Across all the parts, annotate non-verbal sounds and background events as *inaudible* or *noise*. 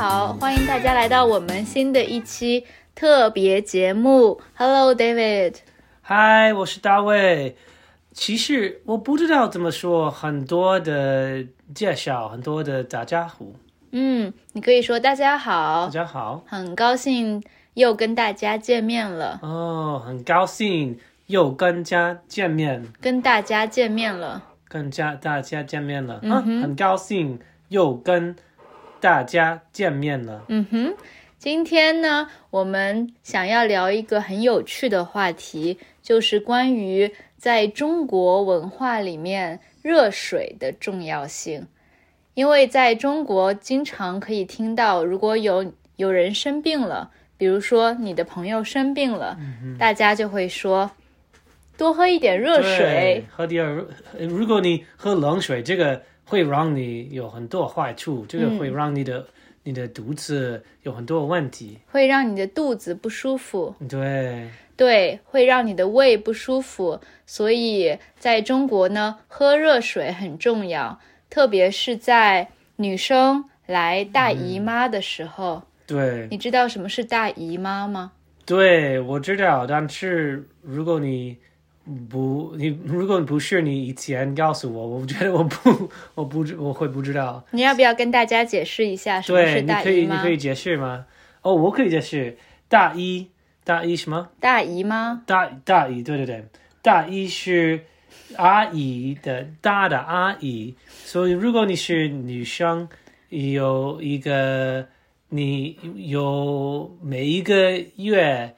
好，欢迎大家来到我们新的一期特别节目。Hello, David。嗨，我是大卫。其实我不知道怎么说很多的介绍，很多的打招呼。嗯，你可以说大家好大，家好。很高兴又跟大家见面了，哦，很高兴又跟家见面，跟大家见面了。跟家大家见面了。嗯很高兴又跟大家见面了。嗯哼，今天呢，我们想要聊一个很有趣的话题，就是关于在中国文化里面热水的重要性。因为在中国，经常可以听到，如果有有人生病了，比如说你的朋友生病了，大家就会说多喝一点热水。，喝点儿。呃如果你喝冷水，这个会让你有很多坏处，这个嗯会让你的、你的肚子有很多问题。会让你的肚子不舒服。对，对，会让你的胃不舒服，所以在中国呢，喝热水很重要，特别是在女生来大姨妈的时候。对。你知道什么是大姨妈吗？对，我知道，但是如果你不，你如果不是你以前告诉我，我觉得我不，我不知，我会不知道。你要不要跟大家解释一下什么对，是你可以，你大姨妈可？以解释吗？哦，我可以解释。大姨，大姨什么？大姨吗，大大姨，对对对，大姨是阿姨的大的阿姨，所以如果你是女生，有一个你有每一个月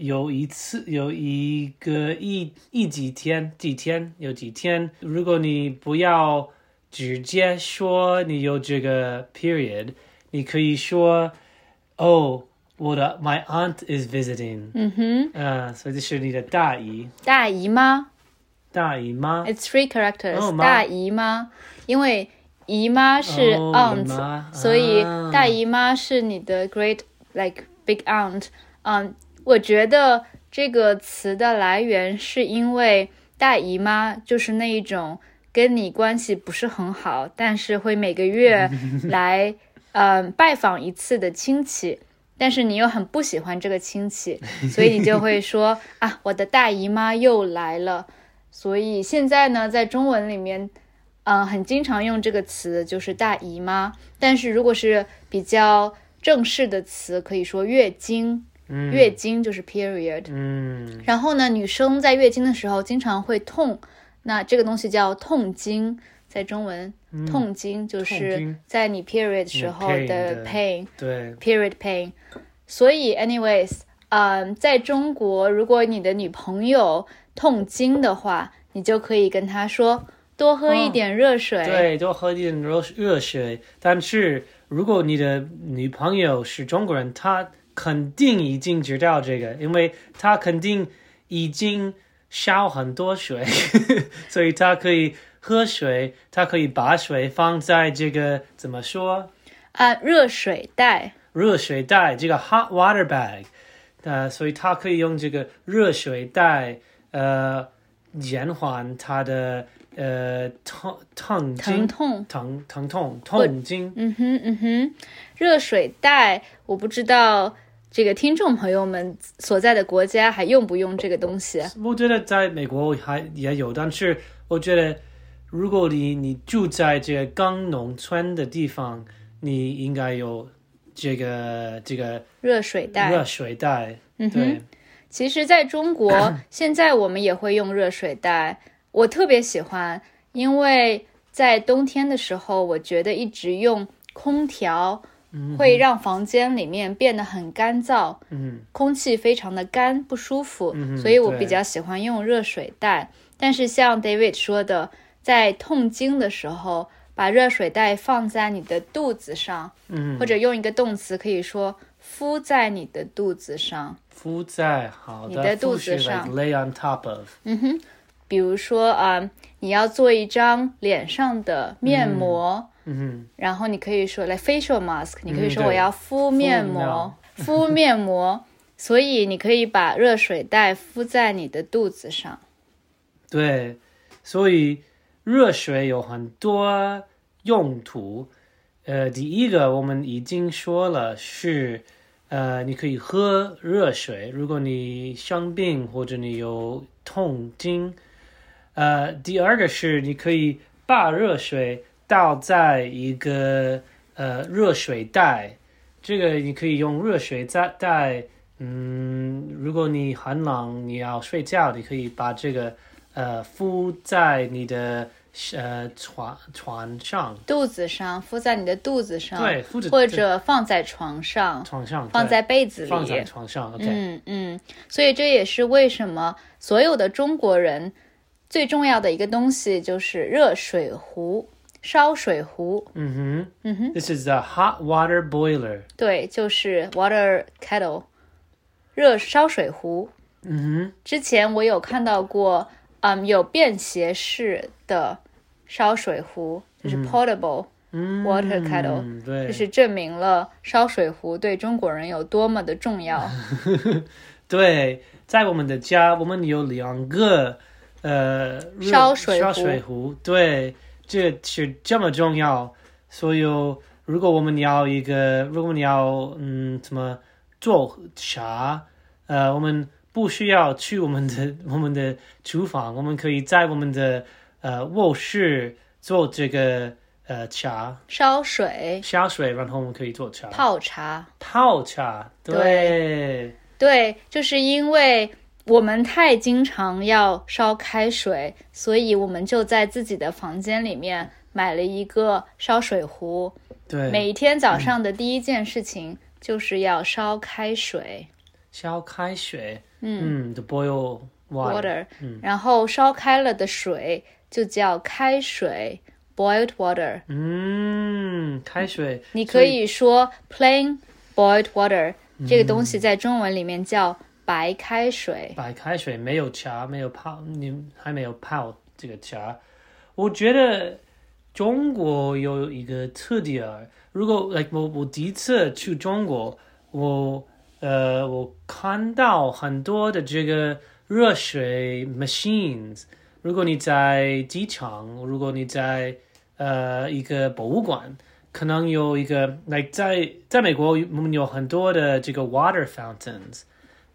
有一次有一个一一几天几天有几天，如果你不要直接说你有这个 period，你可以说哦。我的 my aunt is visiting，嗯哼，啊，所以这是你的大姨，大姨妈？大姨妈。，it's three characters，、大姨妈，因为姨妈是哦 aunt，、所以啊。大姨妈是你的 great like big aunt。嗯，我觉得这个词的来源是因为大姨妈就是那一种跟你关系不是很好，但是会每个月 *laughs* 来嗯拜访一次的亲戚。但是你又很不喜欢这个亲戚，所以你就会说啊，我的大姨妈又来了。所以现在呢，在中文里面，嗯、很经常用这个词，就是大姨妈。但是如果是比较正式的词，可以说月经。嗯月经就是 period。嗯然后呢，女生在月经的时候经常会痛，那这个东西叫痛经，在中文，痛经就是在你 period 时候的 pain。对，period pain。所以，anyways，嗯，在中国，如果你的女朋友痛经的话，你就可以跟她说多喝一点热水。对，多喝一点热热水。但是如果你的女朋友是中国人，她肯定已经知道这个，因为他肯定已经烧很多水，*laughs* 所以他可以喝水，他可以把水放在这个怎么说？啊，热水袋。热水袋，这个 hot water bag，呃，所以他可以用这个热水袋，呃，延缓它的呃疼疼疼经痛疼疼痛痛经。嗯哼，嗯哼，热水袋，我不知道这个听众朋友们所在的国家还用不用这个东西。我觉得在美国还也有，但是我觉得如果你你住在这个刚农村的地方，你应该有这个这个热水袋，热水袋。嗯对哼，，其实在中国，现在我们也会用热水袋，我特别喜欢，因为在冬天的时候，我觉得一直用空调会让房间里面变得很干燥，嗯空气非常的干，不舒服，嗯所以我比较喜欢用热水袋。但是像 David 说的，在痛经的时候，把热水袋放在你的肚子上，嗯，或者用一个动词可以说敷在你的肚子上。敷在好你的肚子上 lay on top of 嗯哼。比如说啊、你要做一张脸上的面膜，嗯然后你可以说来 facial mask，你可以说我要敷面膜，敷面膜，*laughs* 所以你可以把热水袋敷在你的肚子上。对，所以热水有很多用途。呃，第一个我们已经说了是，呃，你可以喝热水，如果你生病或者你有痛经。呃，第二个是你可以把热水倒在一个呃热水袋，这个你可以用热水袋袋。嗯，如果你很冷，你要睡觉，你可以把这个呃敷在你的呃床床上，肚子上敷在你的肚子上，对，或者放在床上，床上放在被子里，放在床上。OK，嗯嗯，所以这也是为什么所有的中国人最重要的一个东西就是热水壶、烧水壶。嗯哼，嗯哼，This is a hot water boiler. 对，就是 water kettle，热烧水壶。嗯哼之前我有看到过，嗯，有便携式的烧水壶，就是 portable water kettle，、嗯对，这是证明了烧水壶对中国人有多么的重要。*laughs* 对，在我们的家，我们有两个呃烧水壶烧水壶，对，这是这么重要。所以，如果我们要一个，如果你要嗯怎么做茶，呃，我们不需要去我们的 *laughs* 我们的厨房，我们可以在我们的呃卧室做这个呃茶烧水、烧水，然后我们可以做茶泡茶，泡茶，对。对，就是因为我们太经常要烧开水，所以我们就在自己的房间里面买了一个烧水壶。对，每天早上的第一件事情就是要烧开水。烧开水，嗯。嗯，the boil water，（water），然后烧开了的水就叫开水 （boiled water）。嗯，开水，你可以说 plain boiled water，这个东西在中文里面叫白开水。白开水没有茶，没有泡，你还没有泡这个茶。我觉得中国有一个特点，如果 like 我我第一次去中国，我呃我看到很多的这个热水 machines。如果你在机场，如果你在呃一个博物馆，可能有一个 like 在在美国我们有很多的这个 water fountains，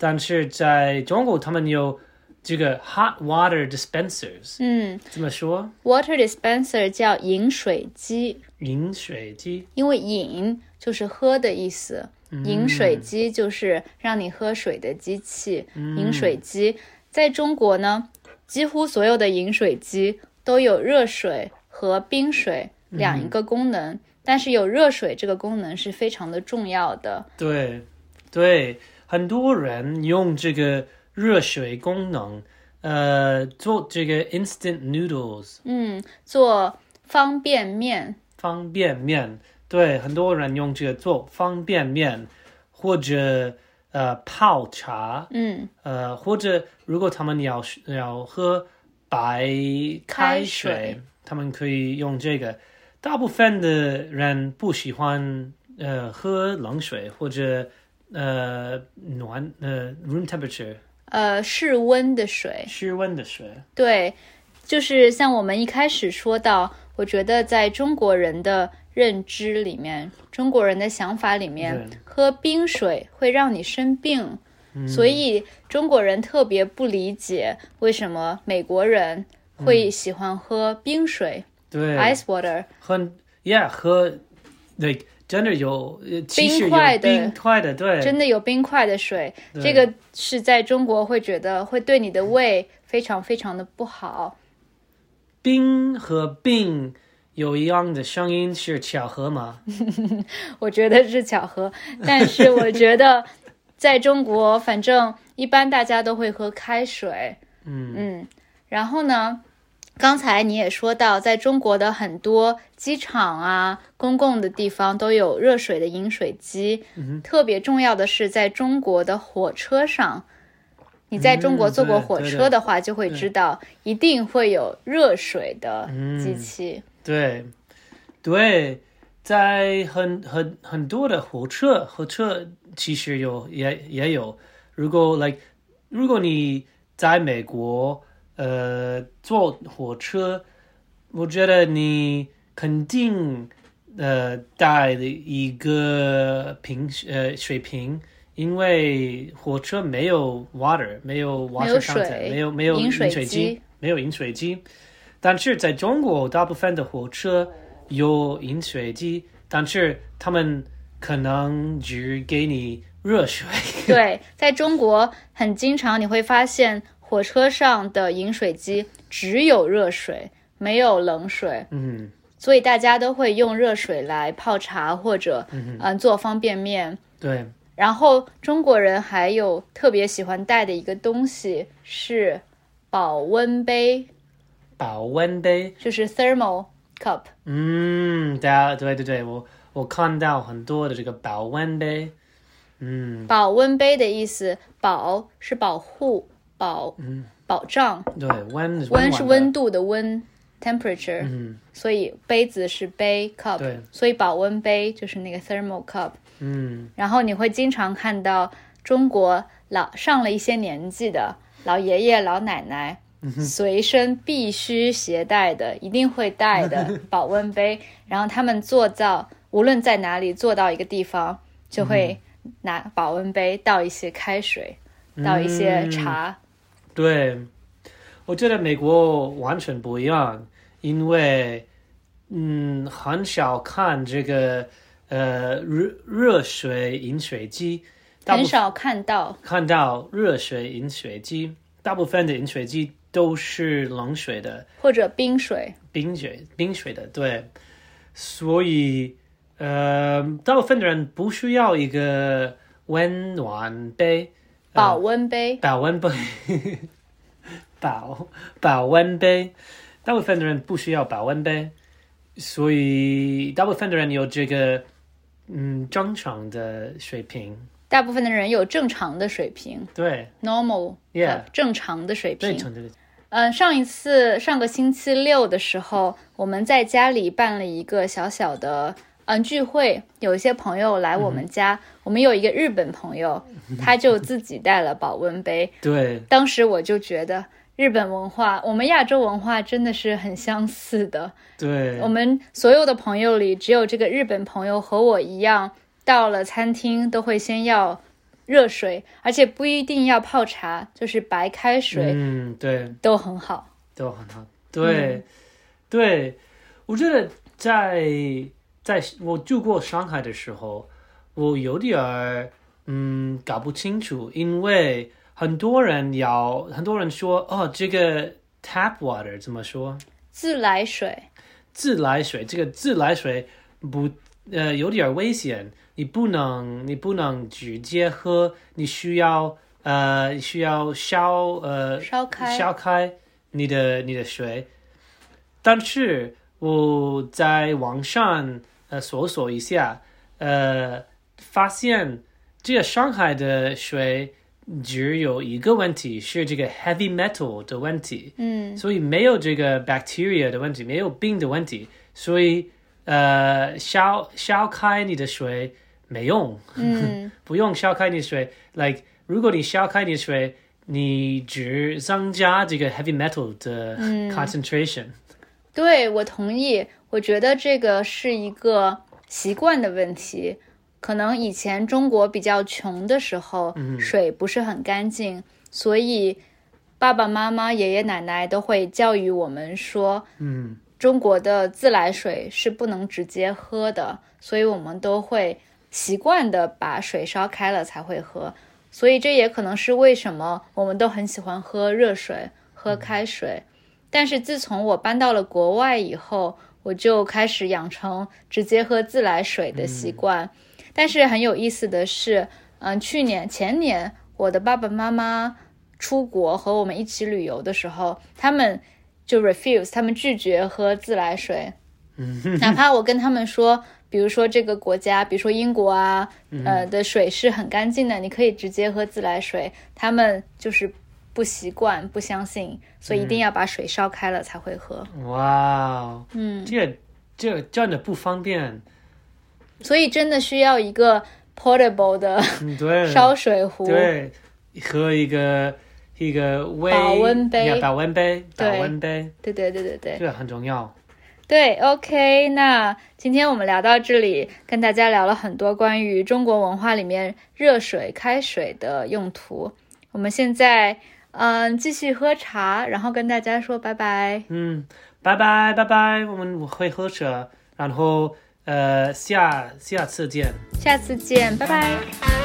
但是在中国他们有这个 hot water dispensers，嗯怎么说？，water dispenser 叫饮水机，饮水机。因为饮就是喝的意思，饮水机就是让你喝水的机器。饮水机在中国呢，几乎所有的饮水机都有热水和冰水两一个功能，但是有热水这个功能是非常的重要的。对，对，很多人用这个热水功能，呃，做这个 instant noodles 嗯，做方便面，方便面。对，很多人用这个做方便面，或者呃泡茶，嗯，呃，或者如果他们要要喝白开水他们可以用这个。大部分的人不喜欢呃喝冷水或者呃暖呃 room temperature 呃，室温的水。室温的水。对，就是像我们一开始说到，我觉得在中国人的认知里面，中国人的想法里面，喝冰水会让你生病，所以中国人特别不理解为什么美国人会喜欢喝冰水、对 （ice water）。喝 yeah 喝 like 真的有冰块的冰块的对真的有冰块的水，这个是在中国会觉得会对你的胃非常非常的不好。冰和病有一样的声音是巧合吗？*laughs* 我觉得是巧合，但是我觉得在中国，反正一般大家都会喝开水。*laughs* 嗯嗯，然后呢，刚才你也说到，在中国的很多机场啊、公共的地方都有热水的饮水机。嗯特别重要的是，在中国的火车上。你在中国嗯坐过火车的话，就会知道一定会有热水的嗯机器。对，对，在很很很多的火车，火车其实有也也有。如果 like 如果你在美国呃坐火车，我觉得你肯定呃带了一个瓶呃水瓶，因为火车没有 water，没有 water 没有没有饮水水机没有饮水机。但是在中国，大部分的火车有饮水机，但是他们可能只给你热水。*laughs* 对，在中国很经常你会发现火车上的饮水机只有热水，没有冷水，嗯所以大家都会用热水来泡茶或者嗯、做方便面。对，然后中国人还有特别喜欢带的一个东西是保温杯，保温杯。就是 thermal cup。嗯，大家，对对对，我我看到很多的这个保温杯。嗯，保温杯的意思，保是保护、保保障，对，温是温是温度的温 temperature，、嗯所以杯子是杯 cup，对所以保温杯就是那个 thermal cup。嗯然后你会经常看到中国老上了一些年纪的老爷爷老奶奶。随身必须携带的，一定会带的 *laughs* 保温杯。然后他们做到，无论在哪里坐到一个地方，就会拿保温杯倒一些开水，倒一些茶。对，我觉得美国完全不一样，因为嗯，很少看这个呃热热水饮水机，很少看到。看到热水饮水机，大部分的饮水机都是冷水的。或者冰水，冰水冰水的，对，所以呃，大部分的人不需要一个温暖杯、保温杯。保温杯、*laughs* 保保温杯，大部分的人不需要保温杯，所以大部分的人有这个嗯正常的水平，大部分的人有正常的水平。对，normal，Yeah。正常的水平。正常的嗯，上一次上个星期六的时候，我们在家里办了一个小小的嗯聚会，有一些朋友来我们家，我们有一个日本朋友，他就自己带了保温杯。*laughs* 对当时我就觉得日本文化，我们亚洲文化真的是很相似的。对我们所有的朋友里，只有这个日本朋友和我一样，到了餐厅都会先要热水，而且不一定要泡茶，就是白开水、嗯对。都很好。都很好。对，对，我觉得在在我住过上海的时候，我有点儿嗯搞不清楚，因为很多人要很多人说哦，这个 tap water 怎么说？自来水，自来水，这个自来水不呃有点危险，你不能你不能直接喝，你需要呃需要烧呃烧开。烧开你的你的水，但是我在网上呃搜索一下，呃发现这个上海的水只有一个问题是这个 heavy metal 的问题，嗯，所以没有这个 bacteria 的问题，没有病的问题，所以呃烧烧开你的水没用，嗯，*laughs* 不用烧开你的水，like 如果你烧开你的水，你只增加这个 heavy metal 的 concentration，、对我同意。我觉得这个是一个习惯的问题。可能以前中国比较穷的时候，水不是很干净，所以爸爸妈妈、爷爷奶奶都会教育我们说，嗯中国的自来水是不能直接喝的，所以我们都会习惯的把水烧开了才会喝。所以这也可能是为什么我们都很喜欢喝热水、喝开水。但是自从我搬到了国外以后，我就开始养成直接喝自来水的习惯。但是很有意思的是，嗯，去年前年我的爸爸妈妈出国和我们一起旅游的时候，他们就 refuse，他们拒绝喝自来水，哪怕我跟他们说，比如说这个国家，比如说英国啊，呃的水是很干净的，你可以直接喝自来水，他们就是不习惯、不相信，所以一定要把水烧开了才会喝。哇，嗯，这这这个真的不方便，所以真的需要一个 portable 的 *laughs* 烧水壶。对，和一个一个微保温杯呀保温杯，保温杯，对对对对对这个很重要。对，OK，那今天我们聊到这里，跟大家聊了很多关于中国文化里面热水、开水的用途。我们现在嗯继续喝茶，然后跟大家说拜拜。嗯，拜拜拜拜，我们会喝茶，然后呃下下次见。下次见，拜拜。